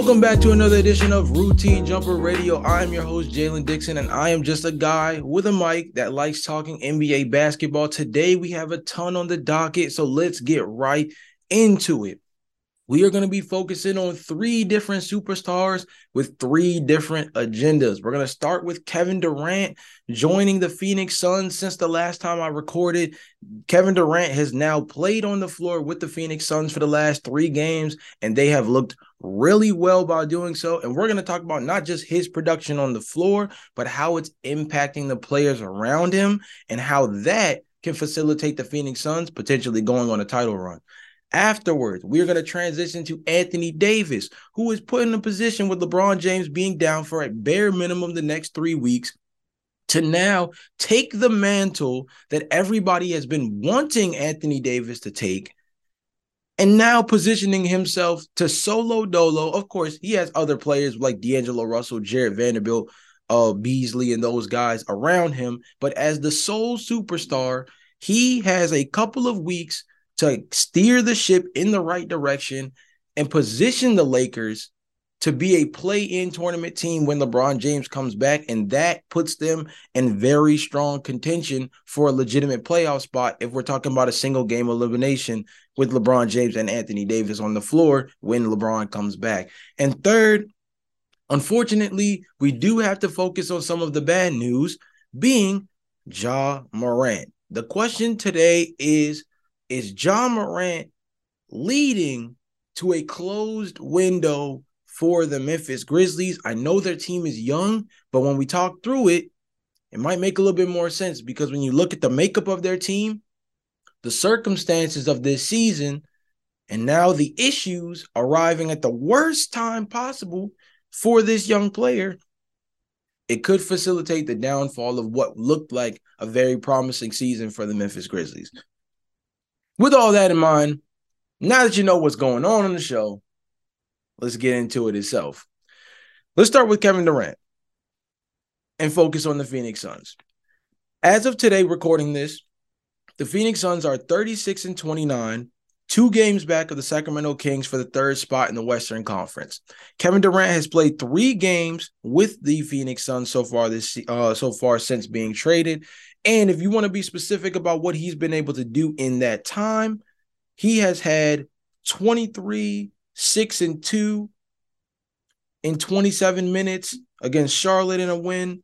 Welcome back to another edition of Routine Jumper Radio. I'm your host, Jalon Dixon, and I am just a guy with a mic that likes talking NBA basketball. Today, we have a ton on the docket, so let's get right into it we are going to be focusing on three different superstars with three different agendas. We're going to start with Kevin Durant joining the Phoenix Suns since the last time I recorded. Kevin Durant has now played on the floor with the Phoenix Suns for the last three games, and they have looked really well by doing so. And we're going to talk about not just his production on the floor, but how it's impacting the players around him and how that can facilitate the Phoenix Suns potentially going on a title run. Afterwards, we're going to transition to Anthony Davis, who is put in a position with LeBron James being down for a bare minimum the next three weeks to now take the mantle that everybody has been wanting Anthony Davis to take and now positioning himself to solo dolo. Of course, he has other players like D'Angelo Russell, Jarred Vanderbilt, uh, Beasley, and those guys around him. But as the sole superstar, he has a couple of weeks to steer the ship in the right direction and position the Lakers to be a play in tournament team when LeBron James comes back. And that puts them in very strong contention for a legitimate playoff spot if we're talking about a single game elimination with LeBron James and Anthony Davis on the floor when LeBron comes back. And third, unfortunately, we do have to focus on some of the bad news being Ja Morant. The question today is is Ja Morant leading to a closed window for the Memphis Grizzlies. I know their team is young, but when we talk through it, it might make a little bit more sense because when you look at the makeup of their team, the circumstances of this season, and now the issues arriving at the worst time possible for this young player, it could facilitate the downfall of what looked like a very promising season for the Memphis Grizzlies. With all that in mind, now that you know what's going on in the show, let's get into it itself. Let's start with Kevin Durant and focus on the Phoenix Suns. As of today, recording this, the Phoenix Suns are 36 and 29, two games back of the Sacramento Kings for the third spot in the Western Conference. Kevin Durant has played three games with the Phoenix Suns so far this uh, so far since being traded, and if you want to be specific about what he's been able to do in that time, he has had 23, 6 and 2 in 27 minutes against Charlotte in a win.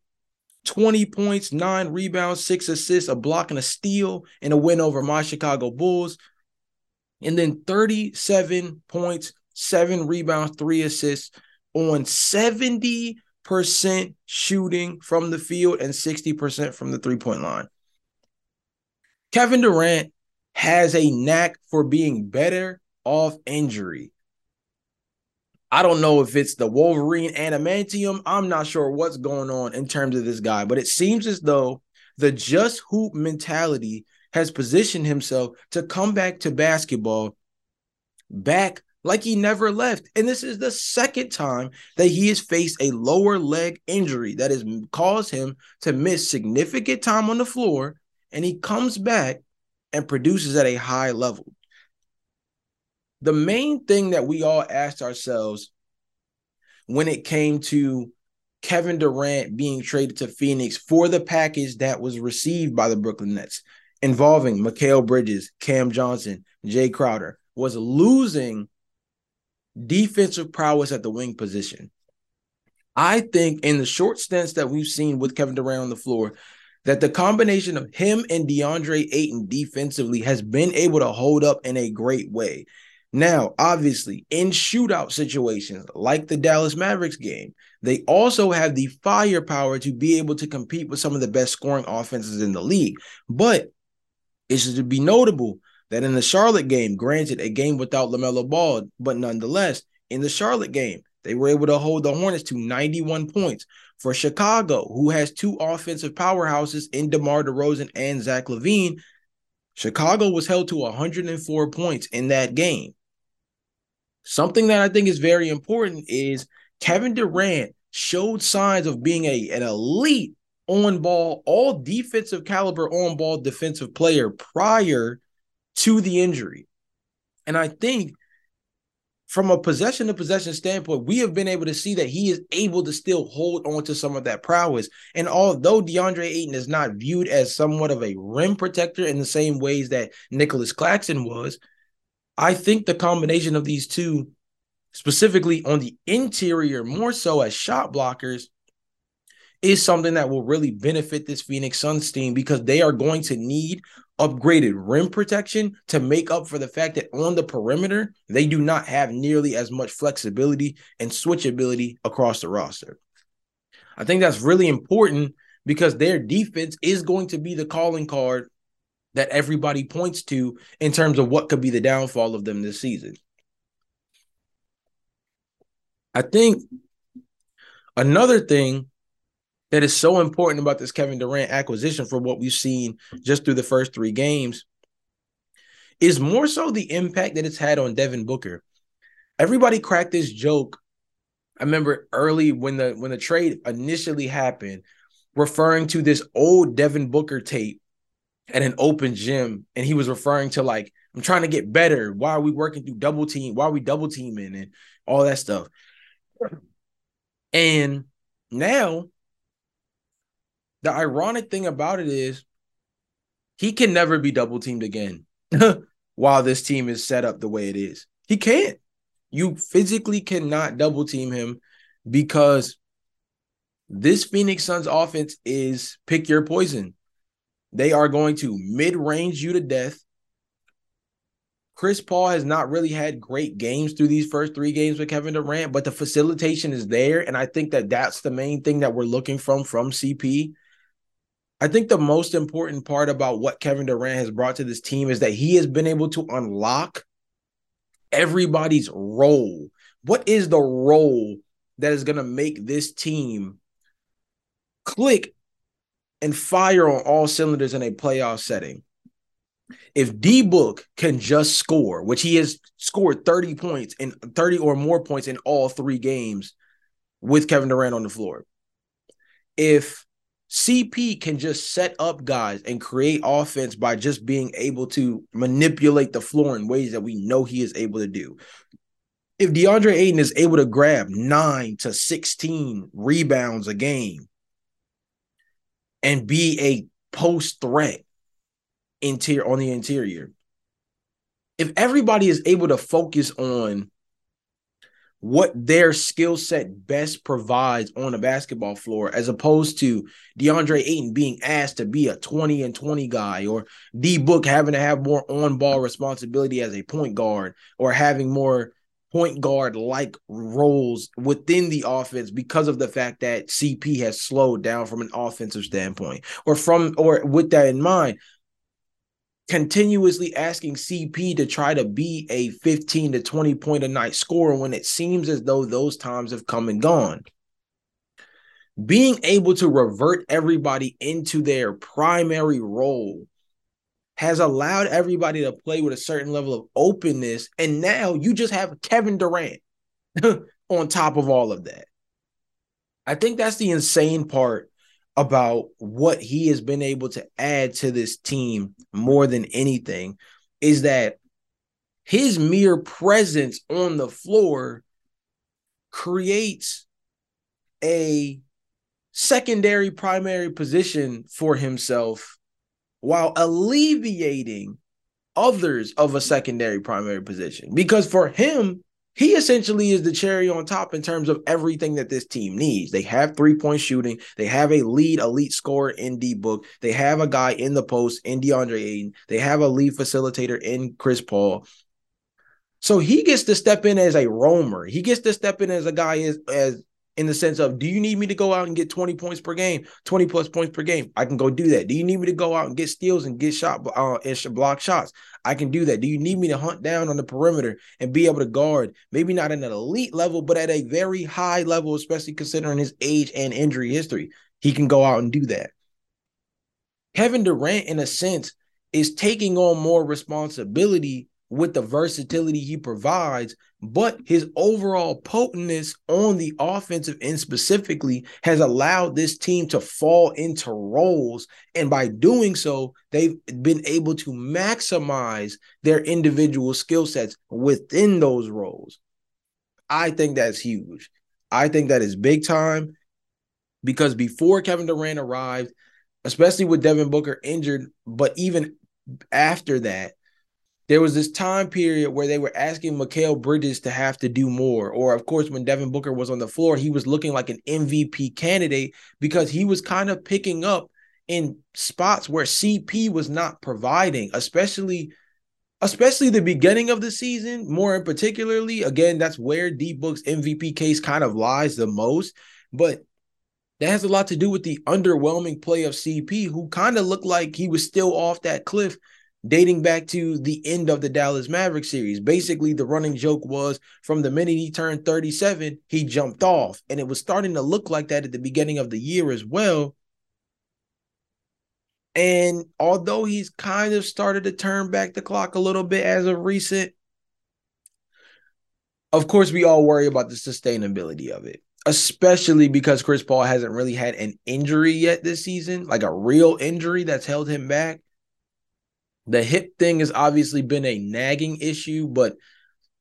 20 points, nine rebounds, six assists, a block and a steal in a win over my Chicago Bulls. And then 37 points, seven rebounds, three assists on 70 percent shooting from the field and 60% from the three point line. Kevin Durant has a knack for being better off injury. I don't know if it's the Wolverine adamantium. I'm not sure what's going on in terms of this guy, but it seems as though the just hoop mentality has positioned himself to come back to basketball back like he never left. And this is the second time that he has faced a lower leg injury that has caused him to miss significant time on the floor. And he comes back and produces at a high level. The main thing that we all asked ourselves when it came to Kevin Durant being traded to Phoenix for the package that was received by the Brooklyn Nets involving Mikal Bridges, Cam Johnson, Jae Crowder was losing defensive prowess at the wing position. I think in the short stints that we've seen with Kevin Durant on the floor, that the combination of him and DeAndre Ayton defensively has been able to hold up in a great way. Now, obviously, in shootout situations like the Dallas Mavericks game, they also have the firepower to be able to compete with some of the best scoring offenses in the league. But it should be notable that in the Charlotte game, granted a game without LaMelo Ball, but nonetheless, in the Charlotte game, they were able to hold the Hornets to 91 points. For Chicago, who has two offensive powerhouses in DeMar DeRozan and Zach LaVine, Chicago was held to 104 points in that game. Something that I think is very important is Kevin Durant showed signs of being a, an elite on ball, all defensive caliber on ball defensive player prior to the injury. And I think from a possession to possession standpoint, we have been able to see that he is able to still hold on to some of that prowess. And although DeAndre Ayton is not viewed as somewhat of a rim protector in the same ways that Nicolas Claxton was, I think the combination of these two, specifically on the interior, more so as shot blockers, is something that will really benefit this Phoenix Suns team because they are going to need upgraded rim protection to make up for the fact that on the perimeter, they do not have nearly as much flexibility and switchability across the roster. I think that's really important because their defense is going to be the calling card that everybody points to in terms of what could be the downfall of them this season. I think another thing that is so important about this Kevin Durant acquisition for what we've seen just through the first three games is more so the impact that it's had on Devin Booker. Everybody cracked this joke. I remember early when the when the trade initially happened, referring to this old Devin Booker tape at an open gym, and he was referring to like, I'm trying to get better. Why are we working through double team? Why are we double teaming and all that stuff? And now the ironic thing about it is he can never be double teamed again while this team is set up the way it is. He can't. You physically cannot double team him because this Phoenix Suns offense is pick your poison. They are going to mid range you to death. Chris Paul has not really had great games through these first three games with Kevin Durant, but the facilitation is there. And I think that that's the main thing that we're looking from from CP I think the most important part about what Kevin Durant has brought to this team is that he has been able to unlock everybody's role. What is the role that is going to make this team click and fire on all cylinders in a playoff setting? If D Book can just score, which he has scored 30 points and 30 or more points in all three games with Kevin Durant on the floor. If CP can just set up guys and create offense by just being able to manipulate the floor in ways that we know he is able to do. If DeAndre Ayton is able to grab nine to 16 rebounds a game and be a post threat interior on the interior, if everybody is able to focus on what their skill set best provides on a basketball floor, as opposed to DeAndre Ayton being asked to be a 20 and 20 guy, or D Book having to have more on ball responsibility as a point guard, or having more point guard like roles within the offense because of the fact that CP has slowed down from an offensive standpoint, or from, or with that in mind, continuously asking CP to try to be a 15 to 20 point a night scorer when it seems as though those times have come and gone. Being able to revert everybody into their primary role has allowed everybody to play with a certain level of openness. And now you just have Kevin Durant on top of all of that. I think that's the insane part about what he has been able to add to this team more than anything is that his mere presence on the floor creates a secondary primary position for himself while alleviating others of a secondary primary position. Because for him he essentially is the cherry on top in terms of everything that this team needs. They have three point shooting. They have a lead elite scorer in D Book. They have a guy in the post in DeAndre Ayton. They have a lead facilitator in Chris Paul. So he gets to step in as a roamer. He gets to step in as a guy as, as in the sense of do you need me to go out and get 20 points per game? 20 plus points per game. I can go do that. Do you need me to go out and get steals and get shot uh, and block shots? I can do that. Do you need me to hunt down on the perimeter and be able to guard? Maybe not an elite level but at a very high level especially considering his age and injury history. He can go out and do that. Kevin durant in a sense is taking on more responsibility with the versatility he provides, but his overall potentness on the offensive end specifically has allowed this team to fall into roles. And by doing so, they've been able to maximize their individual skill sets within those roles. I think that's huge. I think that is big time because before Kevin Durant arrived, especially with Devin Booker injured, but even after that, there was this time period where they were asking Mikal Bridges to have to do more. Or, of course, when Devin Booker was on the floor, he was looking like an MVP candidate because he was kind of picking up in spots where CP was not providing, especially especially the beginning of the season, more in particularly. Again, that's where D Book's MVP case kind of lies the most. But that has a lot to do with the underwhelming play of CP, who kind of looked like he was still off that cliff dating back to the end of the Dallas Maverick series. Basically, the running joke was from the minute he turned 37, he jumped off. And it was starting to look like that at the beginning of the year as well. And although he's kind of started to turn back the clock a little bit as of recent, of course, we all worry about the sustainability of it, especially because Chris Paul hasn't really had an injury yet this season, like a real injury that's held him back. The hip thing has obviously been a nagging issue, but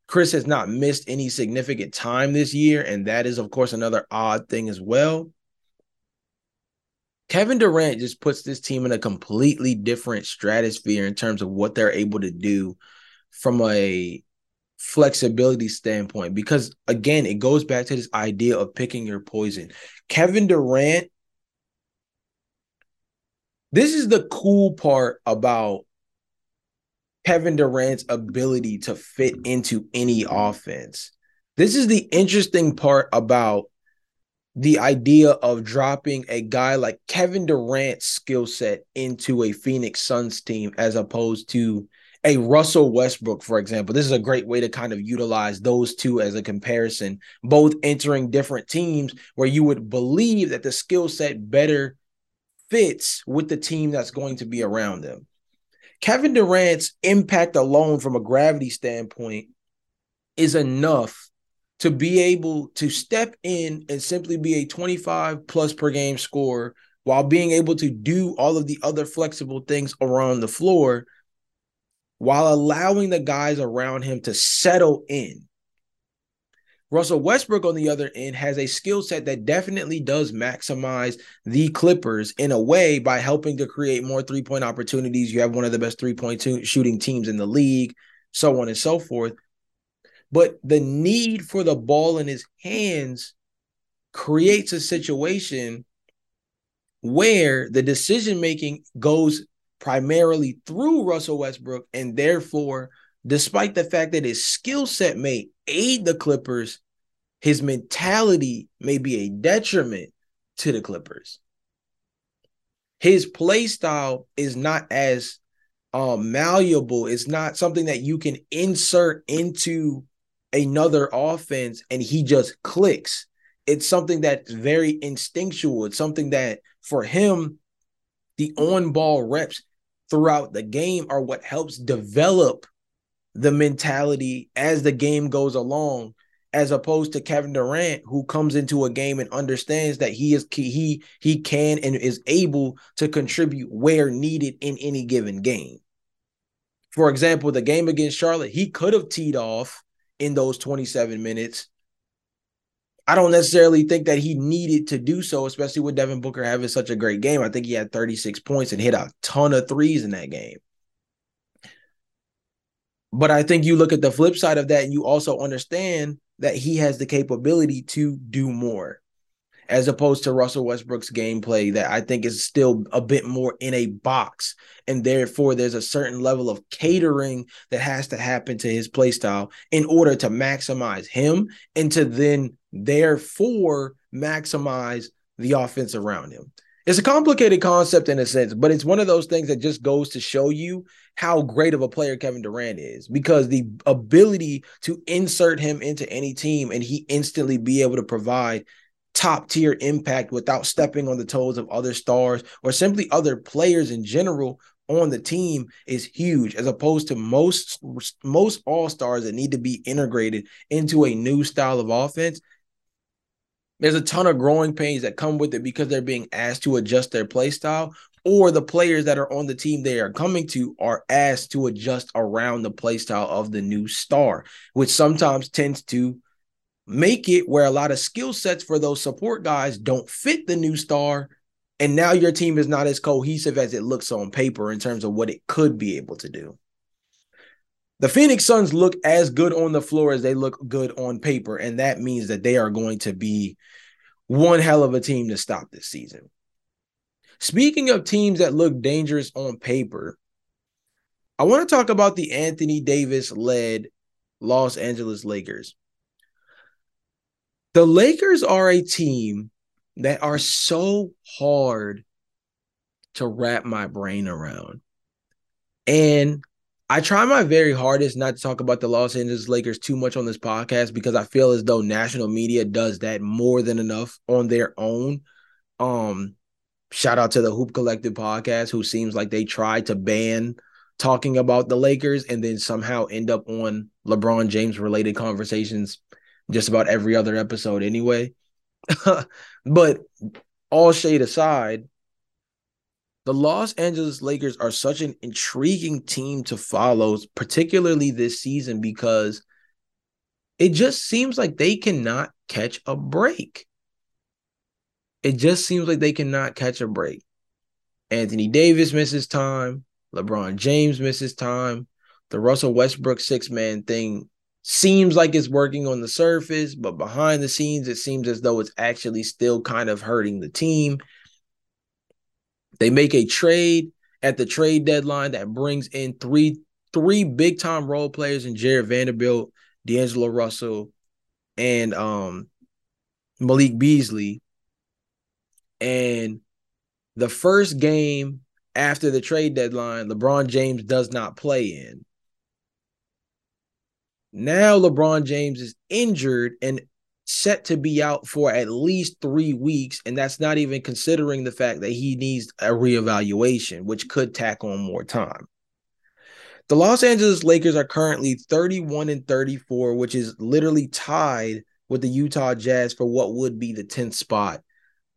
Chris has not missed any significant time this year. And that is, of course, another odd thing as well. Kevin Durant just puts this team in a completely different stratosphere in terms of what they're able to do from a flexibility standpoint. Because again, it goes back to this idea of picking your poison. Kevin Durant, this is the cool part about Kevin Durant's ability to fit into any offense. This is the interesting part about the idea of dropping a guy like Kevin Durant's skill set into a Phoenix Suns team as opposed to a Russell Westbrook, for example. This is a great way to kind of utilize those two as a comparison, both entering different teams where you would believe that the skill set better fits with the team that's going to be around them. Kevin Durant's impact alone from a gravity standpoint is enough to be able to step in and simply be a 25 plus per game scorer while being able to do all of the other flexible things around the floor while allowing the guys around him to settle in. Russell Westbrook, on the other end, has a skill set that definitely does maximize the Clippers in a way by helping to create more three point opportunities. You have one of the best three point shooting teams in the league, so on and so forth. But the need for the ball in his hands creates a situation where the decision making goes primarily through Russell Westbrook, and therefore, despite the fact that his skill set may aid the Clippers, his mentality may be a detriment to the Clippers. His play style is not as um, malleable. It's not something that you can insert into another offense and he just clicks. It's something that's very instinctual. It's something that for him, the on ball reps throughout the game are what helps develop the mentality as the game goes along as opposed to Kevin Durant, who comes into a game and understands that he is he he can and is able to contribute where needed in any given game. For example, the game against Charlotte, he could have teed off in those 27 minutes. I don't necessarily think that he needed to do so, especially with Devin Booker having such a great game. I think he had 36 points and hit a ton of threes in that game. But I think you look at the flip side of that and you also understand that he has the capability to do more as opposed to Russell Westbrook's gameplay that I think is still a bit more in a box. And therefore, there's a certain level of catering that has to happen to his play style in order to maximize him and to then, therefore, maximize the offense around him. It's a complicated concept in a sense, but it's one of those things that just goes to show you how great of a player Kevin Durant is because the ability to insert him into any team and he instantly be able to provide top tier impact without stepping on the toes of other stars or simply other players in general on the team is huge as opposed to most most all-stars that need to be integrated into a new style of offense there's a ton of growing pains that come with it because they're being asked to adjust their play style, or the players that are on the team they are coming to are asked to adjust around the play style of the new star, which sometimes tends to make it where a lot of skill sets for those support guys don't fit the new star. And now your team is not as cohesive as it looks on paper in terms of what it could be able to do. The Phoenix Suns look as good on the floor as they look good on paper. And that means that they are going to be one hell of a team to stop this season. Speaking of teams that look dangerous on paper, I want to talk about the Anthony Davis led Los Angeles Lakers. The Lakers are a team that are so hard to wrap my brain around. And I try my very hardest not to talk about the Los Angeles Lakers too much on this podcast because I feel as though national media does that more than enough on their own. Um, shout out to the Hoop Collective podcast, who seems like they tried to ban talking about the Lakers and then somehow end up on LeBron James related conversations just about every other episode anyway. but all shade aside, the Los Angeles Lakers are such an intriguing team to follow, particularly this season, because it just seems like they cannot catch a break. It just seems like they cannot catch a break. Anthony Davis misses time. LeBron James misses time. The Russell Westbrook six man thing seems like it's working on the surface, but behind the scenes, it seems as though it's actually still kind of hurting the team. They make a trade at the trade deadline that brings in three three big time role players in Jarred Vanderbilt, D'Angelo Russell, and um Malik Beasley. And the first game after the trade deadline, LeBron James does not play in. Now LeBron James is injured and set to be out for at least three weeks. And that's not even considering the fact that he needs a reevaluation, which could tack on more time. The Los Angeles Lakers are currently 31 and 34, which is literally tied with the Utah Jazz for what would be the 10th spot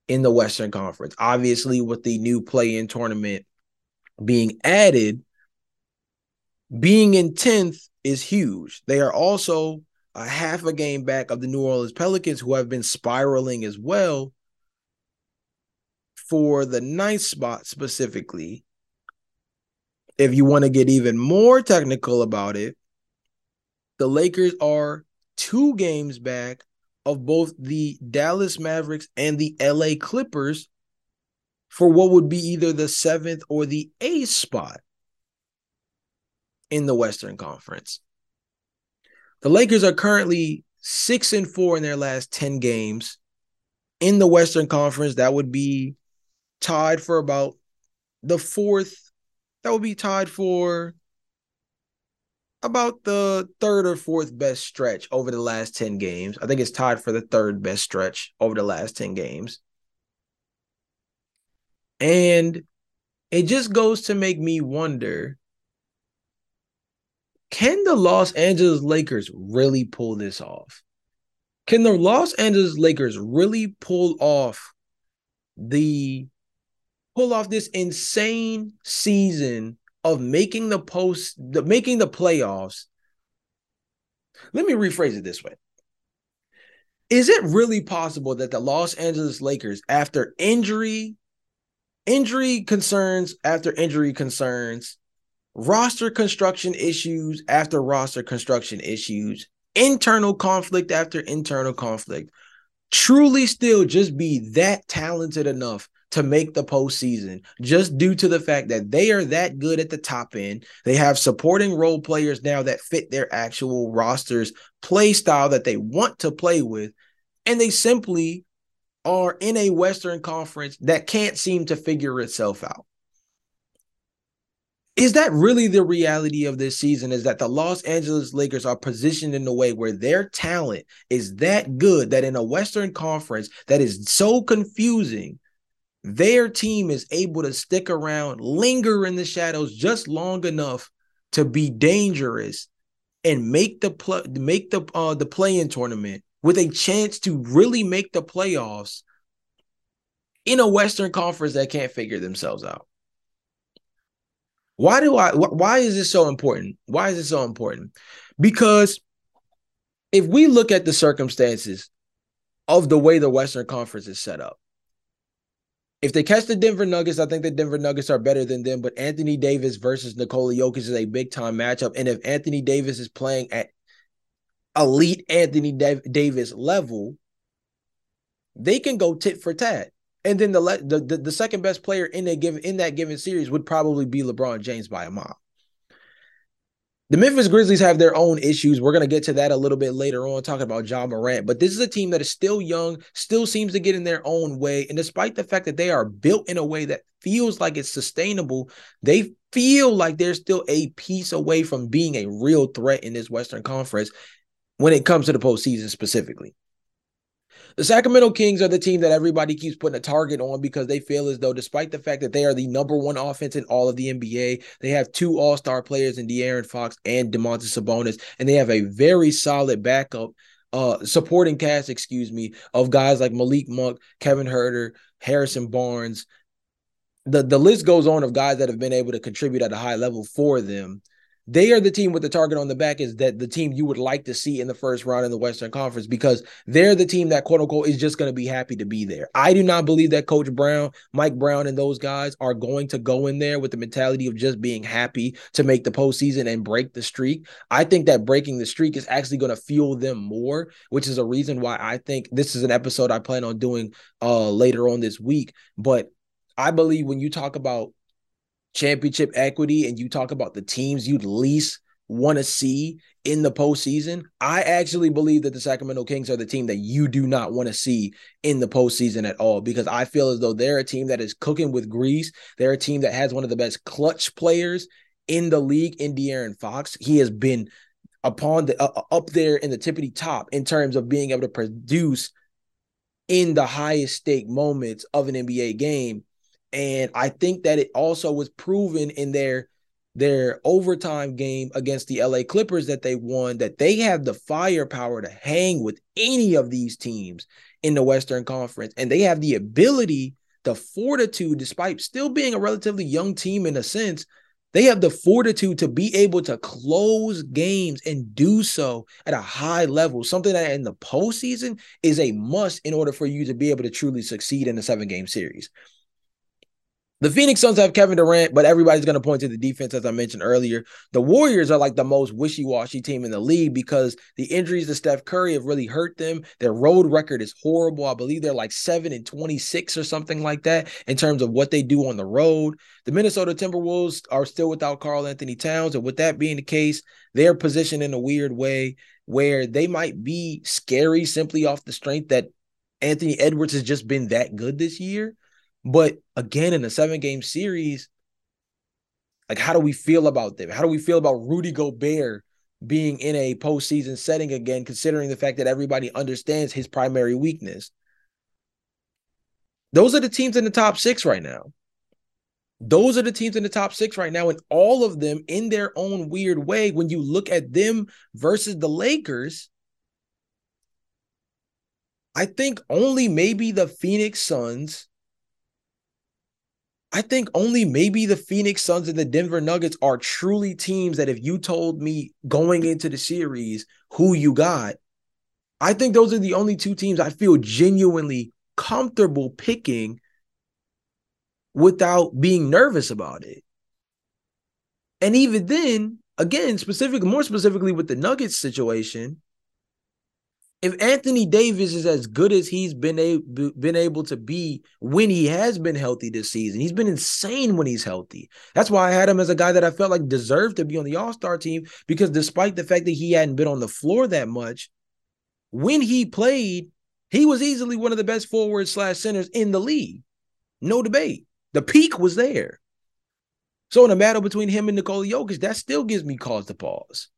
in the Western Conference. Obviously, with the new play in tournament being added, being in 10th is huge. They are also a half a game back of the New Orleans Pelicans, who have been spiraling as well for the ninth spot specifically. If you want to get even more technical about it, the Lakers are two games back of both the Dallas Mavericks and the LA Clippers for what would be either the seventh or the eighth spot in the Western Conference. The Lakers are currently six and four in their last 10 games. In the Western Conference, that would be tied for about the fourth, that would be tied for about the third or fourth best stretch over the last 10 games. I think it's tied for the third best stretch over the last 10 games. And it just goes to make me wonder can the Los Angeles Lakers really pull this off? Can the Los Angeles Lakers really pull off the pull off this insane season of making the post the making the playoffs? Let me rephrase it this way. Is it really possible that the Los Angeles Lakers after injury injury concerns after injury concerns roster construction issues after roster construction issues, internal conflict after internal conflict, truly still just be that talented enough to make the postseason just due to the fact that they are that good at the top end. They have supporting role players now that fit their actual rosters play style that they want to play with. And they simply are in a Western conference that can't seem to figure itself out is that really the reality of this season is that the Los Angeles Lakers are positioned in a way where their talent is that good that in a Western Conference that is so confusing, their team is able to stick around, linger in the shadows just long enough to be dangerous and make the play make the uh the play-in tournament with a chance to really make the playoffs in a Western Conference that can't figure themselves out. Why do I why is this so important? Why is it so important? Because if we look at the circumstances of the way the Western Conference is set up, if they catch the Denver Nuggets, I think the Denver Nuggets are better than them. But Anthony Davis versus Nikola Jokic is a big time matchup. And if Anthony Davis is playing at elite Anthony Davis level, they can go tit for tat. And then the, the the, the second best player in that given in that given series would probably be LeBron James by a mile. The Memphis Grizzlies have their own issues. We're going to get to that a little bit later on, talking about Ja Morant. But this is a team that is still young, still seems to get in their own way. And despite the fact that they are built in a way that feels like it's sustainable, they feel like they're still a piece away from being a real threat in this Western Conference when it comes to the postseason specifically. The Sacramento Kings are the team that everybody keeps putting a target on because they feel as though, despite the fact that they are the number one offense in all of the NBA, they have two All Star players in De'Aaron Fox and Domantas Sabonis, and they have a very solid backup uh supporting cast, excuse me, of guys like Malik Monk, Kevin Huerter, Harrison Barnes. The the list goes on of guys that have been able to contribute at a high level for them they are the team with the target on the back is that the team you would like to see in the first round in the Western Conference because they're the team that quote unquote is just going to be happy to be there. I do not believe that Coach Brown, Mike Brown, and those guys are going to go in there with the mentality of just being happy to make the postseason and break the streak. I think that breaking the streak is actually going to fuel them more, which is a reason why I think this is an episode I plan on doing uh later on this week. But I believe when you talk about championship equity and you talk about the teams you'd least want to see in the postseason, I actually believe that the Sacramento Kings are the team that you do not want to see in the postseason at all because I feel as though they're a team that is cooking with grease. They're a team that has one of the best clutch players in the league in De'Aaron Fox. He has been upon the uh, up there in the tippity top in terms of being able to produce in the highest stake moments of an NBA game and I think that it also was proven in their their overtime game against the LA Clippers that they won that they have the firepower to hang with any of these teams in the Western Conference and they have the ability the fortitude despite still being a relatively young team in a sense they have the fortitude to be able to close games and do so at a high level, something that in the postseason is a must in order for you to be able to truly succeed in a seven game series. The Phoenix Suns have Kevin Durant, but everybody's going to point to the defense, as I mentioned earlier. The Warriors are like the most wishy washy team in the league because the injuries to Steph Curry have really hurt them. Their road record is horrible. I believe they're like 7 and 26 or something like that in terms of what they do on the road. The Minnesota Timberwolves are still without Karl-Anthony Towns. And with that being the case, they're positioned in a weird way where they might be scary simply off the strength that Anthony Edwards has just been that good this year. But again, in a seven game series, like how do we feel about them? How do we feel about Rudy Gobert being in a postseason setting again, considering the fact that everybody understands his primary weakness? Those are the teams in the top six right now. Those are the teams in the top six right now, and all of them in their own weird way. When you look at them versus the Lakers, I think only maybe the Phoenix Suns I think only maybe the Phoenix Suns and the Denver Nuggets are truly teams that if you told me going into the series who you got, I think those are the only two teams I feel genuinely comfortable picking without being nervous about it. And even then, again, specifically, more specifically with the Nuggets situation, if Anthony Davis is as good as he's been able been able to be when he has been healthy this season, he's been insane when he's healthy. That's why I had him as a guy that I felt like deserved to be on the All Star team because despite the fact that he hadn't been on the floor that much, when he played, he was easily one of the best forward slash centers in the league. No debate. The peak was there. So in a battle between him and Nikola Jokic, that still gives me cause to pause.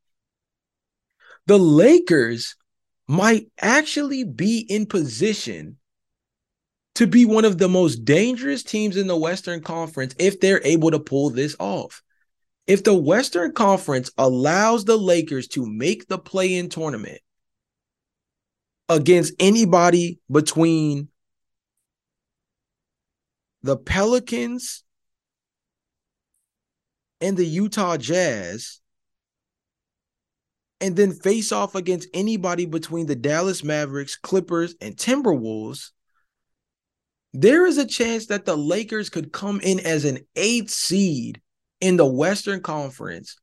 The Lakers might actually be in position to be one of the most dangerous teams in the Western Conference if they're able to pull this off. If the Western Conference allows the Lakers to make the play in tournament against anybody between the Pelicans and the Utah Jazz, and then face off against anybody between the Dallas Mavericks, Clippers, and Timberwolves, there is a chance that the Lakers could come in as an eighth seed in the Western Conference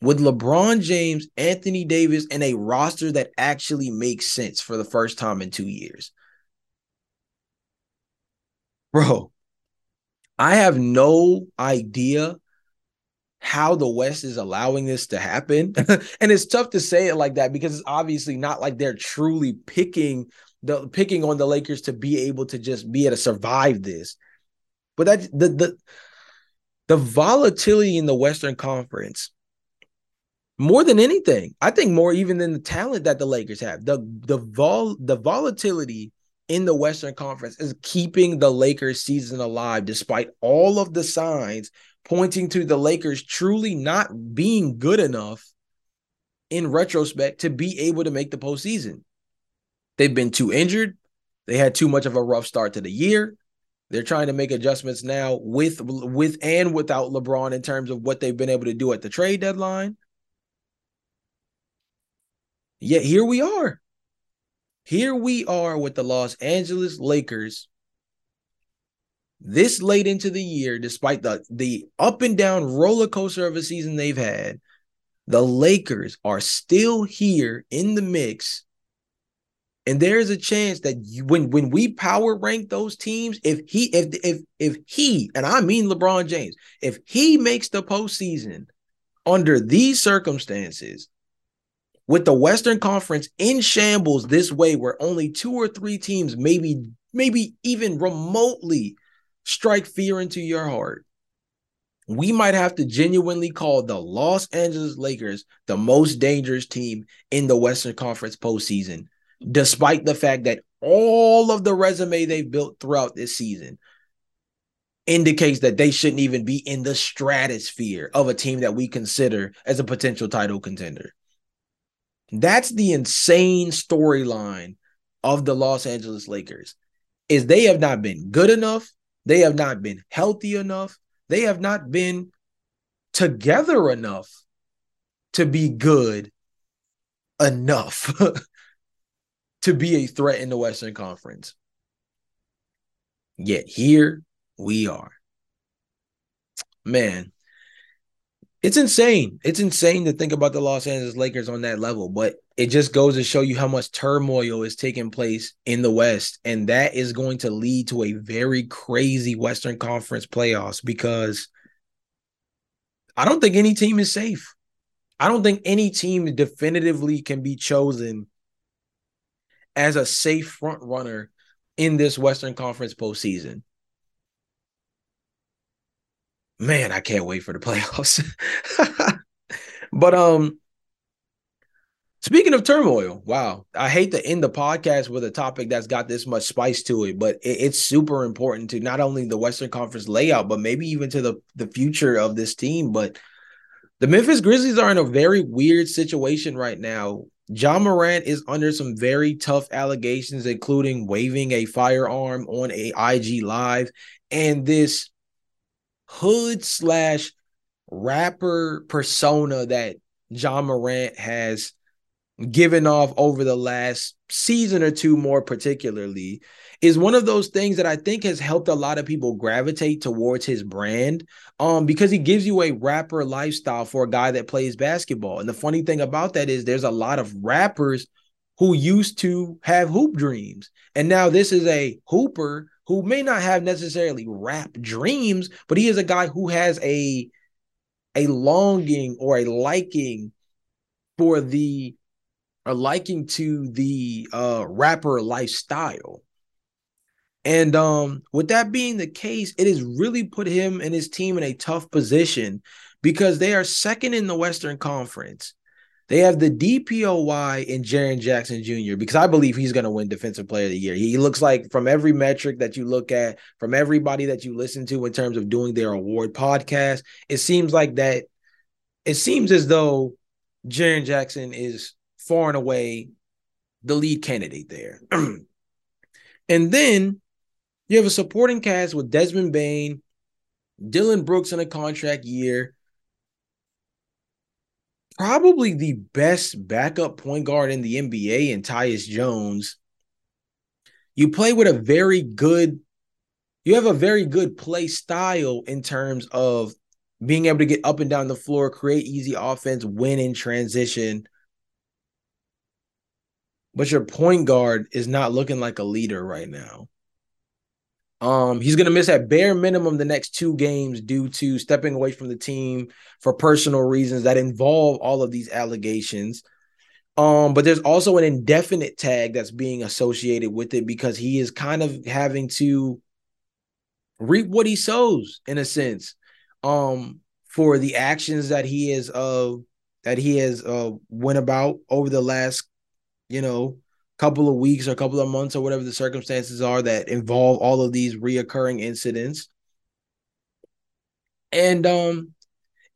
with LeBron James, Anthony Davis, and a roster that actually makes sense for the first time in two years. Bro, I have no idea how the West is allowing this to happen. and it's tough to say it like that because it's obviously not like they're truly picking the picking on the Lakers to be able to just be able to survive this. But that the the the volatility in the Western Conference more than anything, I think more even than the talent that the Lakers have. The the vol the volatility in the Western Conference is keeping the Lakers season alive despite all of the signs pointing to the Lakers truly not being good enough in retrospect to be able to make the postseason. They've been too injured. They had too much of a rough start to the year. They're trying to make adjustments now with with and without LeBron in terms of what they've been able to do at the trade deadline. Yet here we are. Here we are with the Los Angeles Lakers this late into the year, despite the, the up and down roller coaster of a season they've had, the Lakers are still here in the mix. And there's a chance that you, when when we power rank those teams, if he if if if he and I mean LeBron James, if he makes the postseason under these circumstances, with the Western Conference in shambles this way, where only two or three teams maybe maybe even remotely strike fear into your heart, we might have to genuinely call the Los Angeles Lakers the most dangerous team in the Western Conference postseason, despite the fact that all of the resume they've built throughout this season indicates that they shouldn't even be in the stratosphere of a team that we consider as a potential title contender. That's the insane storyline of the Los Angeles Lakers is they have not been good enough they have not been healthy enough. They have not been together enough to be good enough to be a threat in the Western Conference. Yet here we are. Man, it's insane. It's insane to think about the Los Angeles Lakers on that level, but it just goes to show you how much turmoil is taking place in the West. And that is going to lead to a very crazy Western Conference playoffs because I don't think any team is safe. I don't think any team definitively can be chosen as a safe front runner in this Western Conference postseason man, I can't wait for the playoffs. but um speaking of turmoil, wow. I hate to end the podcast with a topic that's got this much spice to it, but it, it's super important to not only the Western Conference layout, but maybe even to the, the future of this team. But the Memphis Grizzlies are in a very weird situation right now. Ja Morant is under some very tough allegations, including waving a firearm on a IG live and this hood slash rapper persona that Ja Morant has given off over the last season or two, more particularly, is one of those things that I think has helped a lot of people gravitate towards his brand. Um, because he gives you a rapper lifestyle for a guy that plays basketball. And the funny thing about that is there's a lot of rappers who used to have hoop dreams. And now this is a hooper who may not have necessarily rap dreams, but he is a guy who has a a longing or a liking for the a liking to the uh rapper lifestyle. And um with that being the case, it has really put him and his team in a tough position because they are second in the Western Conference. They have the DPOY in Jaren Jackson Jr. because I believe he's going to win Defensive Player of the Year. He looks like from every metric that you look at, from everybody that you listen to in terms of doing their award podcast, it seems like that. It seems as though Jaren Jackson is far and away the lead candidate there. and then you have a supporting cast with Desmond Bane, Dillon Brooks in a contract year, probably the best backup point guard in the NBA in Tyus Jones. You play with a very good, you have a very good play style in terms of being able to get up and down the floor, create easy offense, win in transition. But your point guard is not looking like a leader right now. Um, he's gonna miss at bare minimum the next two games due to stepping away from the team for personal reasons that involve all of these allegations. Um, but there's also an indefinite tag that's being associated with it because he is kind of having to reap what he sows in a sense. Um, for the actions that he is uh that he has uh went about over the last, you know, couple of weeks or a couple of months or whatever the circumstances are that involve all of these reoccurring incidents. And um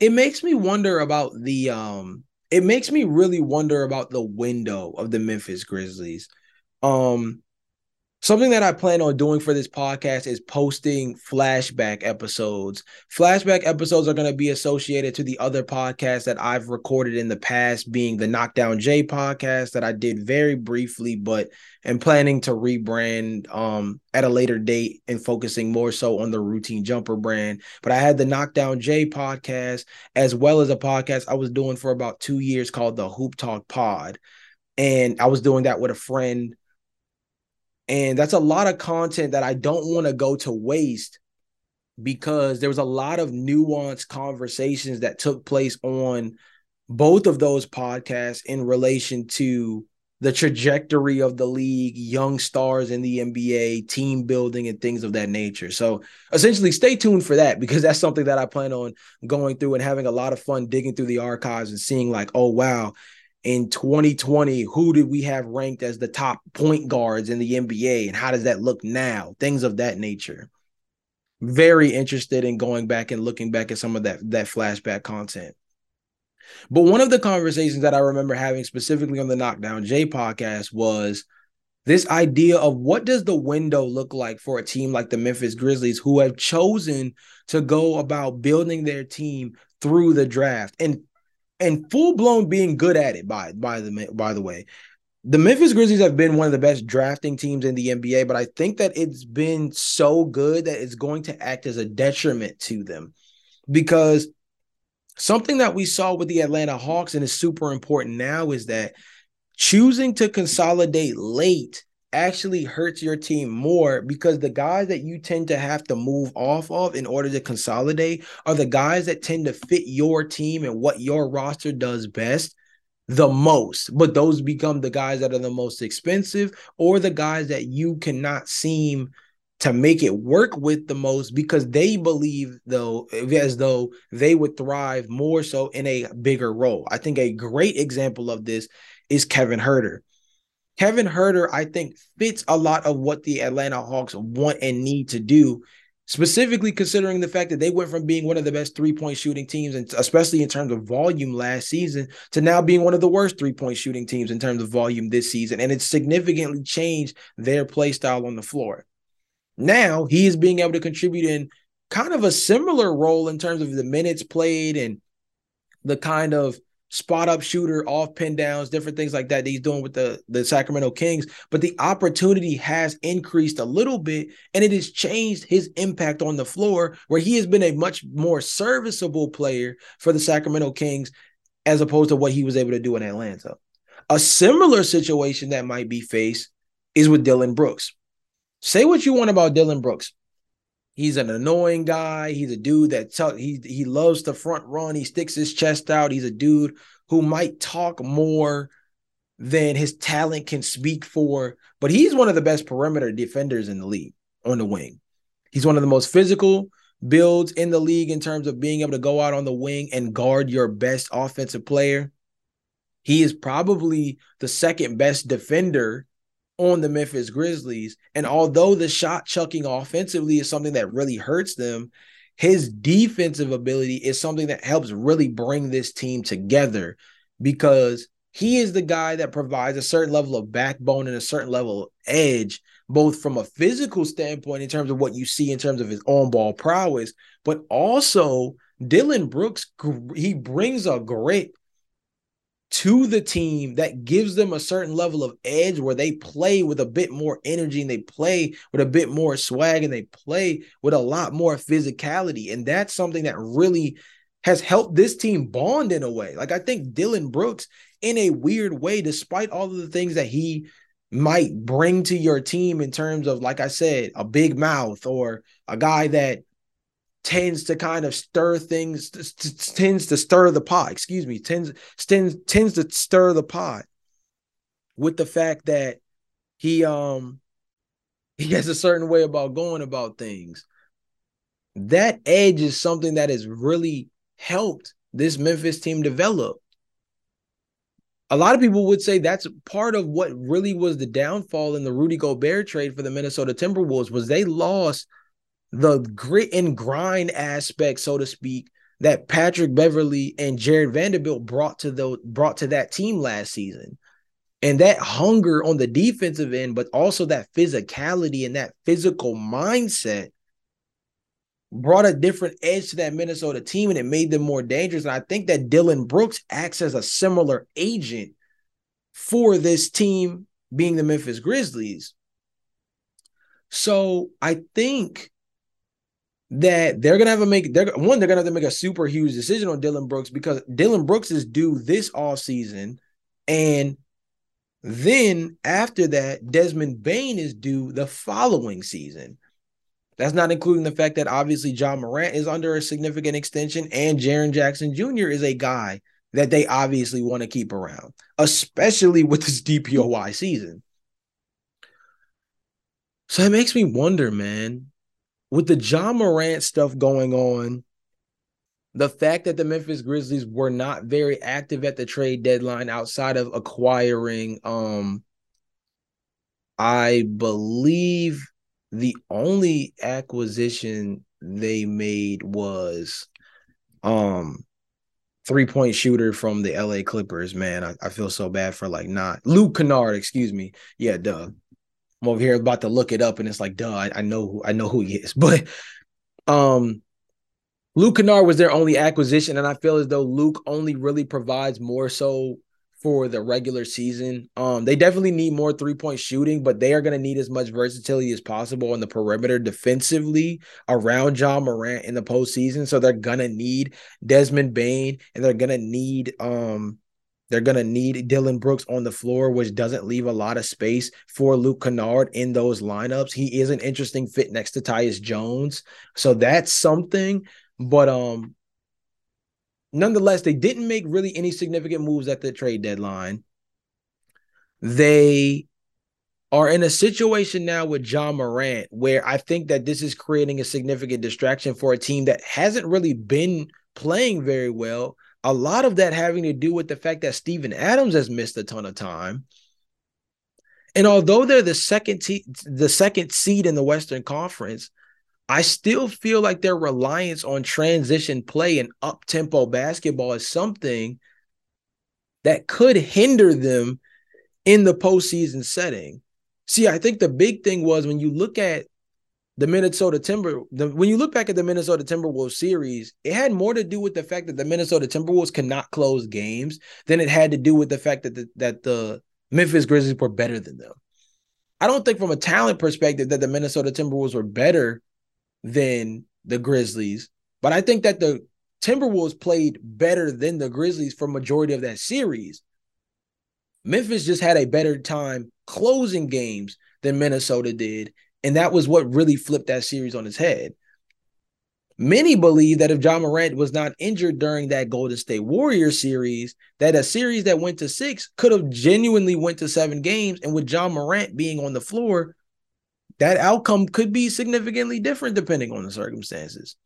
it makes me wonder about the um it makes me really wonder about the window of the Memphis Grizzlies. Um Something that I plan on doing for this podcast is posting flashback episodes. Flashback episodes are going to be associated to the other podcasts that I've recorded in the past, being the Knockdown J podcast that I did very briefly, but am planning to rebrand um, at a later date and focusing more so on the routine jumper brand. But I had the Knockdown J podcast as well as a podcast I was doing for about two years called the Hoop Talk Pod. And I was doing that with a friend and that's a lot of content that I don't want to go to waste because there was a lot of nuanced conversations that took place on both of those podcasts in relation to the trajectory of the league, young stars in the NBA, team building, and things of that nature. So essentially, stay tuned for that because that's something that I plan on going through and having a lot of fun digging through the archives and seeing, like, oh, wow, in 2020, who did we have ranked as the top point guards in the NBA and how does that look now? Things of that nature. Very interested in going back and looking back at some of that that flashback content. But one of the conversations that I remember having specifically on the Knockdown J podcast was this idea of what does the window look like for a team like the Memphis Grizzlies who have chosen to go about building their team through the draft. And and full blown being good at it. By by the by the way, the Memphis Grizzlies have been one of the best drafting teams in the NBA, but I think that it's been so good that it's going to act as a detriment to them because something that we saw with the Atlanta Hawks and is super important now is that choosing to consolidate late actually hurts your team more because the guys that you tend to have to move off of in order to consolidate are the guys that tend to fit your team and what your roster does best the most but those become the guys that are the most expensive or the guys that you cannot seem to make it work with the most because they believe though as though they would thrive more so in a bigger role. I think a great example of this is Kevin Huerter. Kevin Huerter, I think, fits a lot of what the Atlanta Hawks want and need to do, specifically considering the fact that they went from being one of the best three point shooting teams, and especially in terms of volume last season, to now being one of the worst three point shooting teams in terms of volume this season. And it's significantly changed their play style on the floor. Now he is being able to contribute in kind of a similar role in terms of the minutes played and the kind of spot up shooter, off pin downs, different things like that, that he's doing with the, the Sacramento Kings. But the opportunity has increased a little bit and it has changed his impact on the floor, where he has been a much more serviceable player for the Sacramento Kings as opposed to what he was able to do in Atlanta. A similar situation that might be faced is with Dillon Brooks. Say what you want about Dillon Brooks. He's an annoying guy. He's a dude that he he loves to front run. He sticks his chest out. He's a dude who might talk more than his talent can speak for, but he's one of the best perimeter defenders in the league on the wing. He's one of the most physical builds in the league in terms of being able to go out on the wing and guard your best offensive player. He is probably the second best defender on the Memphis Grizzlies. And although the shot chucking offensively is something that really hurts them, his defensive ability is something that helps really bring this team together because he is the guy that provides a certain level of backbone and a certain level of edge, both from a physical standpoint in terms of what you see in terms of his on ball prowess, but also Dillon Brooks, he brings a grit to the team that gives them a certain level of edge where they play with a bit more energy and they play with a bit more swag and they play with a lot more physicality. And that's something that really has helped this team bond in a way. Like I think Dillon Brooks, in a weird way, despite all of the things that he might bring to your team in terms of, like I said, a big mouth or a guy that tends to kind of stir things tends to stir the pot excuse me tends tends tends to stir the pot with the fact that he um he has a certain way about going about things. That edge is something that has really helped this Memphis team develop. A lot of people would say that's part of what really was the downfall in the Rudy Gobert trade for the Minnesota Timberwolves was they lost the grit and grind aspect, so to speak, that Patrick Beverley and Jarred Vanderbilt brought to the brought to that team last season. And that hunger on the defensive end, but also that physicality and that physical mindset brought a different edge to that Minnesota team and it made them more dangerous. And I think that Dillon Brooks acts as a similar agent for this team being the Memphis Grizzlies. So I think that they're gonna have to make they're one they're gonna have to make a super huge decision on Dillon Brooks because Dillon Brooks is due this off season, and then after that Desmond Bane is due the following season. That's not including the fact that obviously Ja Morant is under a significant extension and Jaren Jackson Jr. is a guy that they obviously want to keep around, especially with this DPOY season. So it makes me wonder, man with the Ja Morant stuff going on, the fact that the Memphis Grizzlies were not very active at the trade deadline outside of acquiring um I believe the only acquisition they made was um three point shooter from the LA Clippers, man. I, I feel so bad for like not Luke Kennard, excuse me. Yeah, duh. I'm over here about to look it up, and it's like, duh, I, I know who I know who he is. But um Luke Kennard was their only acquisition, and I feel as though Luke only really provides more so for the regular season. Um, they definitely need more three point shooting, but they are going to need as much versatility as possible on the perimeter defensively around Ja Morant in the postseason. So they're gonna need Desmond Bane, and they're gonna need um they're going to need Dillon Brooks on the floor, which doesn't leave a lot of space for Luke Kennard in those lineups. He is an interesting fit next to Tyus Jones. So that's something. But um nonetheless, they didn't make really any significant moves at the trade deadline. They are in a situation now with Ja Morant where I think that this is creating a significant distraction for a team that hasn't really been playing very well a lot of that having to do with the fact that Steven Adams has missed a ton of time. And although they're the second te- the second seed in the Western Conference, I still feel like their reliance on transition play and up tempo basketball is something that could hinder them in the postseason setting. See, I think the big thing was when you look at the Minnesota Timber, the, when you look back at the Minnesota Timberwolves series, it had more to do with the fact that the Minnesota Timberwolves cannot close games than it had to do with the fact that the, that the Memphis Grizzlies were better than them. I don't think from a talent perspective that the Minnesota Timberwolves were better than the Grizzlies, but I think that the Timberwolves played better than the Grizzlies for majority of that series. Memphis just had a better time closing games than Minnesota did, and that was what really flipped that series on its head. Many believe that if Ja Morant was not injured during that Golden State Warriors series, that a series that went to six could have genuinely went to seven games. And with Ja Morant being on the floor, that outcome could be significantly different depending on the circumstances.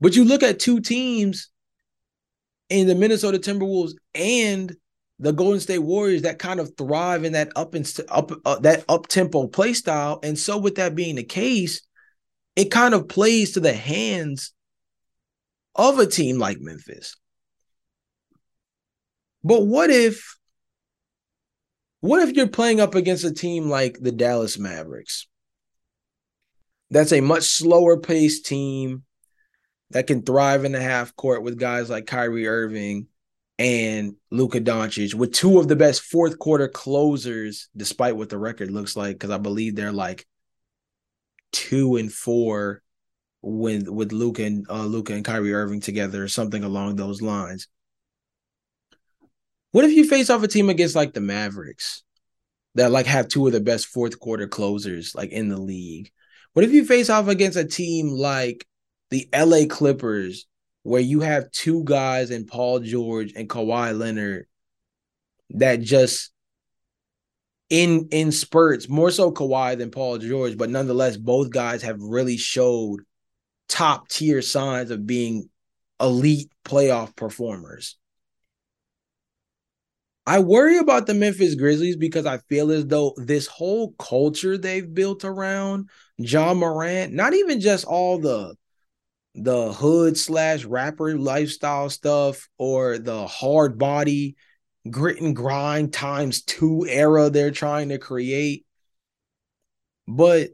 But you look at two teams in the Minnesota Timberwolves and the Golden State Warriors that kind of thrive in that up and up uh, that up tempo play style. And so, with that being the case, it kind of plays to the hands of a team like Memphis. But what if, what if you're playing up against a team like the Dallas Mavericks? That's a much slower paced team that can thrive in the half court with guys like Kyrie Irving and Luka Doncic with two of the best fourth quarter closers, despite what the record looks like, because I believe they're like two and four with with Luka and uh, Luka and Kyrie Irving together, or something along those lines. What if you face off a team against like the Mavericks that like have two of the best fourth quarter closers like in the league? What if you face off against a team like the LA Clippers where you have two guys in Paul George and Kawhi Leonard that just in in spurts, more so Kawhi than Paul George, but nonetheless, both guys have really showed top tier signs of being elite playoff performers. I worry about the Memphis Grizzlies because I feel as though this whole culture they've built around Ja Morant, not even just all the the hood slash rapper lifestyle stuff or the hard body grit and grind times two era they're trying to create. But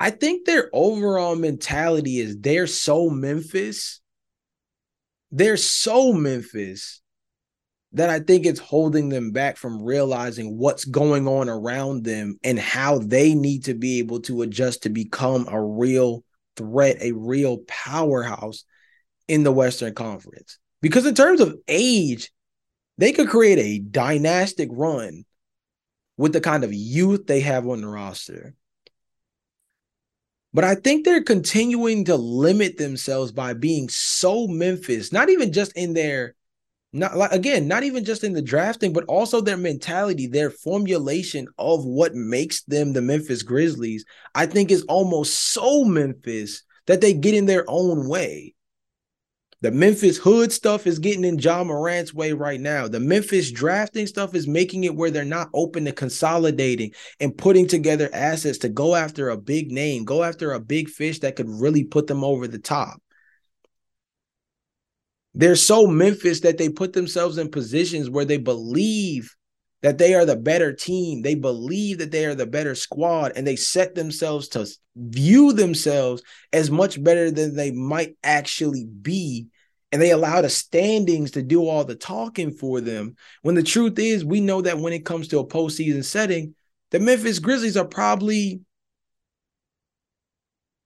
I think their overall mentality is they're so Memphis. They're so Memphis that I think it's holding them back from realizing what's going on around them and how they need to be able to adjust to become a real threat, a real powerhouse in the Western Conference. Because in terms of age, they could create a dynastic run with the kind of youth they have on the roster. But I think they're continuing to limit themselves by being so Memphis, not even just in their not like again, not even just in the drafting, but also their mentality, their formulation of what makes them the Memphis Grizzlies, I think is almost so Memphis that they get in their own way. The Memphis hood stuff is getting in Ja Morant's way right now. The Memphis drafting stuff is making it where they're not open to consolidating and putting together assets to go after a big name, go after a big fish that could really put them over the top. They're so Memphis that they put themselves in positions where they believe that they are the better team. They believe that they are the better squad and they set themselves to view themselves as much better than they might actually be. And they allow the standings to do all the talking for them. When the truth is, we know that when it comes to a postseason setting, the Memphis Grizzlies are probably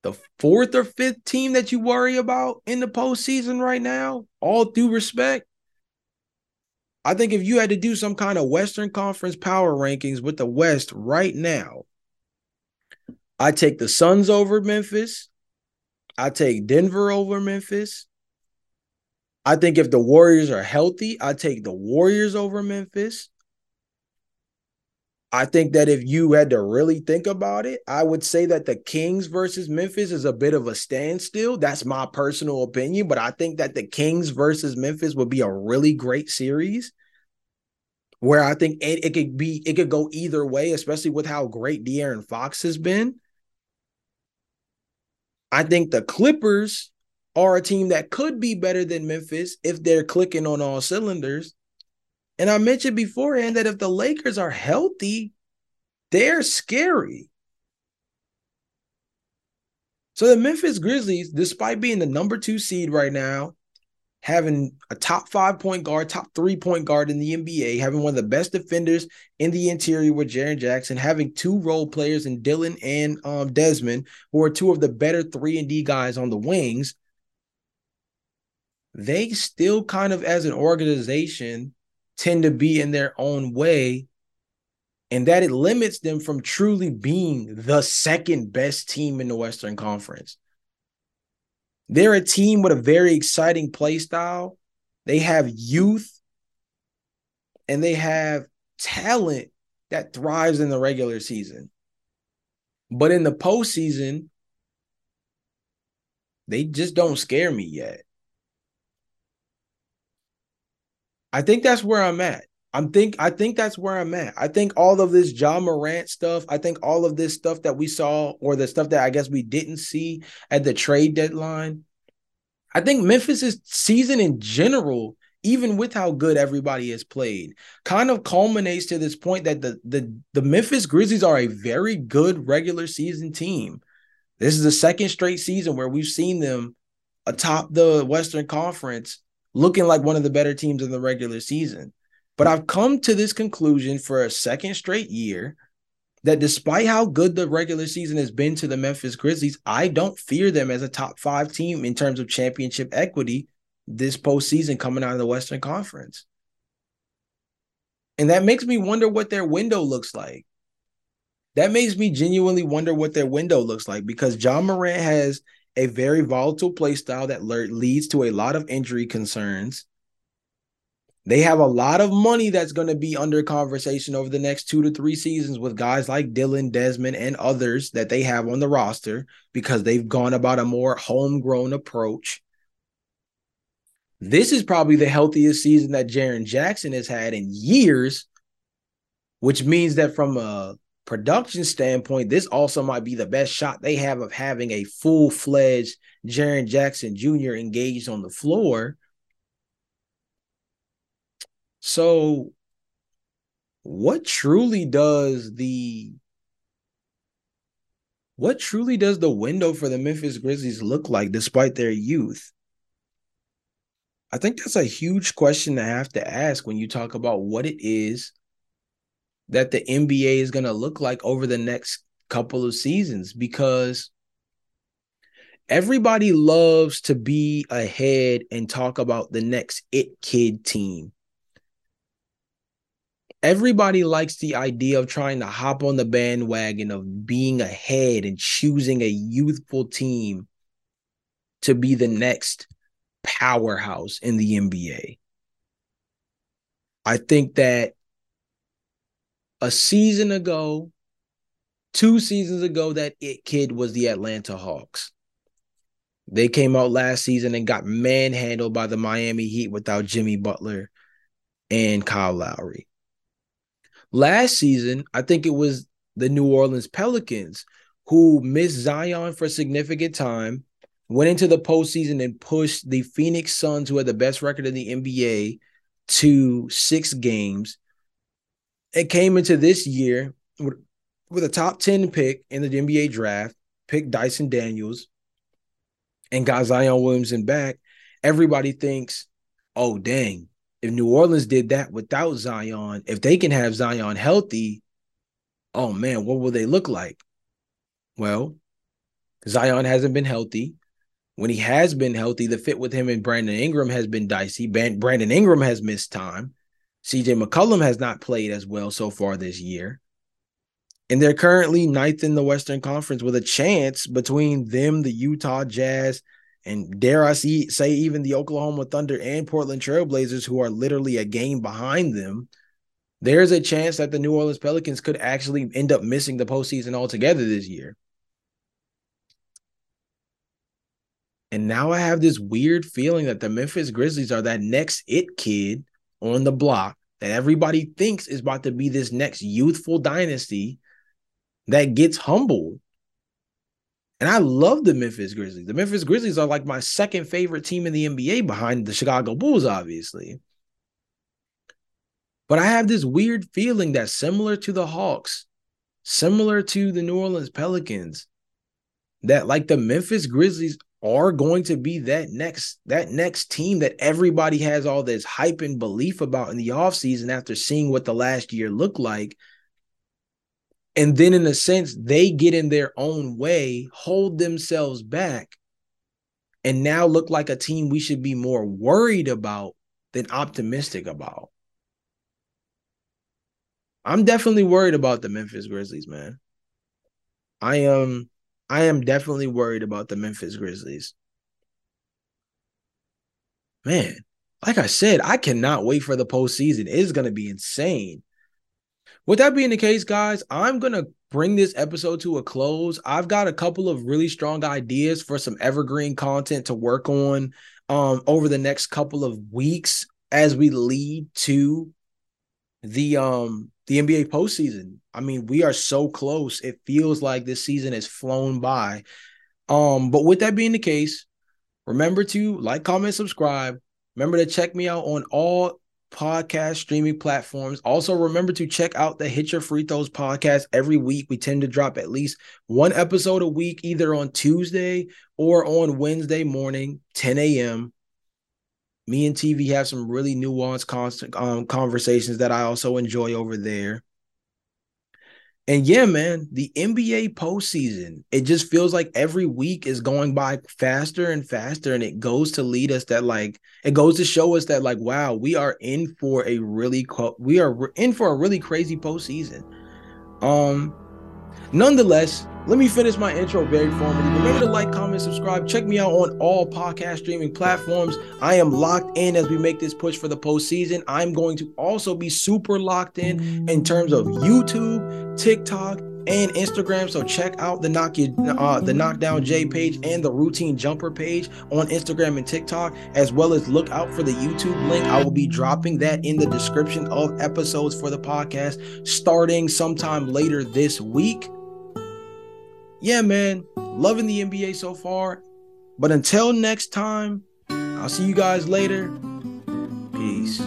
the fourth or fifth team that you worry about in the postseason right now, all due respect. I think if you had to do some kind of Western Conference power rankings with the West right now, I take the Suns over Memphis. I take Denver over Memphis. I think if the Warriors are healthy, I take the Warriors over Memphis. I think that if you had to really think about it, I would say that the Kings versus Memphis is a bit of a standstill. That's my personal opinion, but I think that the Kings versus Memphis would be a really great series where I think it, it could be it could go either way, especially with how great De'Aaron Fox has been. I think the Clippers are a team that could be better than Memphis if they're clicking on all cylinders. And I mentioned beforehand that if the Lakers are healthy, they're scary. So the Memphis Grizzlies, despite being the number two seed right now, having a top five point guard, top three point guard in the NBA, having one of the best defenders in the interior with Jaren Jackson, having two role players in Dillon and um, Desmond, who are two of the better three and D guys on the wings. They still kind of, as an organization, tend to be in their own way and that it limits them from truly being the second best team in the Western Conference. They're a team with a very exciting play style. They have youth and they have talent that thrives in the regular season. But in the postseason, they just don't scare me yet. I think that's where I'm at. I'm think I think that's where I'm at. I think all of this Ja Morant stuff, I think all of this stuff that we saw, or the stuff that I guess we didn't see at the trade deadline. I think Memphis's season in general, even with how good everybody has played, kind of culminates to this point that the the the Memphis Grizzlies are a very good regular season team. This is the second straight season where we've seen them atop the Western Conference looking like one of the better teams in the regular season. But I've come to this conclusion for a second straight year that despite how good the regular season has been to the Memphis Grizzlies, I don't fear them as a top five team in terms of championship equity this postseason coming out of the Western Conference. And that makes me wonder what their window looks like. That makes me genuinely wonder what their window looks like because Ja Morant has a very volatile play style that leads to a lot of injury concerns. They have a lot of money that's going to be under conversation over the next two to three seasons with guys like Dillon Desmond, and others that they have on the roster because they've gone about a more homegrown approach. This is probably the healthiest season that Jaren Jackson has had in years, which means that from a production standpoint, this also might be the best shot they have of having a full fledged Jaren Jackson Jr. engaged on the floor so, what truly does the what truly does the window for the Memphis Grizzlies look like despite their youth? I think that's a huge question to have to ask when you talk about what it is that the NBA is going to look like over the next couple of seasons because everybody loves to be ahead and talk about the next it kid team everybody likes the idea of trying to hop on the bandwagon of being ahead and choosing a youthful team to be the next powerhouse in the NBA. I think that a season ago, two seasons ago, that it kid was the Atlanta Hawks. They came out last season and got manhandled by the Miami Heat without Jimmy Butler and Kyle Lowry. Last season, I think it was the New Orleans Pelicans who missed Zion for a significant time, went into the postseason and pushed the Phoenix Suns, who had the best record in the NBA, to six games. It came into this year with, with a top 10 pick in the NBA draft, picked Dyson Daniels, and got Zion Williamson back. Everybody thinks, oh, dang, if New Orleans did that without Zion, if they can have Zion healthy, oh man, what will they look like? Well, Zion hasn't been healthy. When he has been healthy, the fit with him and Brandon Ingram has been dicey. Brandon Ingram has missed time. CJ McCollum has not played as well so far this year. And they're currently ninth in the Western Conference with a chance between them, the Utah Jazz, and dare I see say even the Oklahoma Thunder and Portland Trailblazers, who are literally a game behind them, there's a chance that the New Orleans Pelicans could actually end up missing the postseason altogether this year. And now I have this weird feeling that the Memphis Grizzlies are that next it kid on the block that everybody thinks is about to be this next youthful dynasty that gets humbled and I love the Memphis Grizzlies. The Memphis Grizzlies are like my second favorite team in the NBA behind the Chicago Bulls, obviously. But I have this weird feeling that similar to the Hawks, similar to the New Orleans Pelicans, that like the Memphis Grizzlies are going to be that next that next team that everybody has all this hype and belief about in the offseason after seeing what the last year looked like and then, in a sense, they get in their own way, hold themselves back, and now look like a team we should be more worried about than optimistic about. I'm definitely worried about the Memphis Grizzlies, man. I am I am definitely worried about the Memphis Grizzlies. Man, like I said, I cannot wait for the postseason. It is going to be insane. With that being the case, guys, I'm going to bring this episode to a close. I've got a couple of really strong ideas for some evergreen content to work on um, over the next couple of weeks as we lead to the um the NBA postseason. I mean, we are so close. It feels like this season has flown by. Um, but with that being the case, remember to like, comment, subscribe. Remember to check me out on all podcast streaming platforms. Also, remember to check out the Hit Your Free Throws podcast every week. We tend to drop at least one episode a week, either on Tuesday or on Wednesday morning, 10 a.m. Me and TV have some really nuanced constant um, conversations that I also enjoy over there. And yeah, man, the NBA postseason, it just feels like every week is going by faster and faster. And it goes to lead us that, like, it goes to show us that, like, wow, we are in for a really, we are in for a really crazy postseason. Um, nonetheless, let me finish my intro very formally. Remember to like, comment, subscribe. Check me out on all podcast streaming platforms. I am locked in as we make this push for the postseason. I'm going to also be super locked in in terms of YouTube, TikTok, and Instagram. So check out the knock you, uh, the knockdown J page and the routine jumper page on Instagram and TikTok, as well as look out for the YouTube link. I will be dropping that in the description of episodes for the podcast starting sometime later this week yeah, man, loving the NBA so far. But until next time, I'll see you guys later. Peace.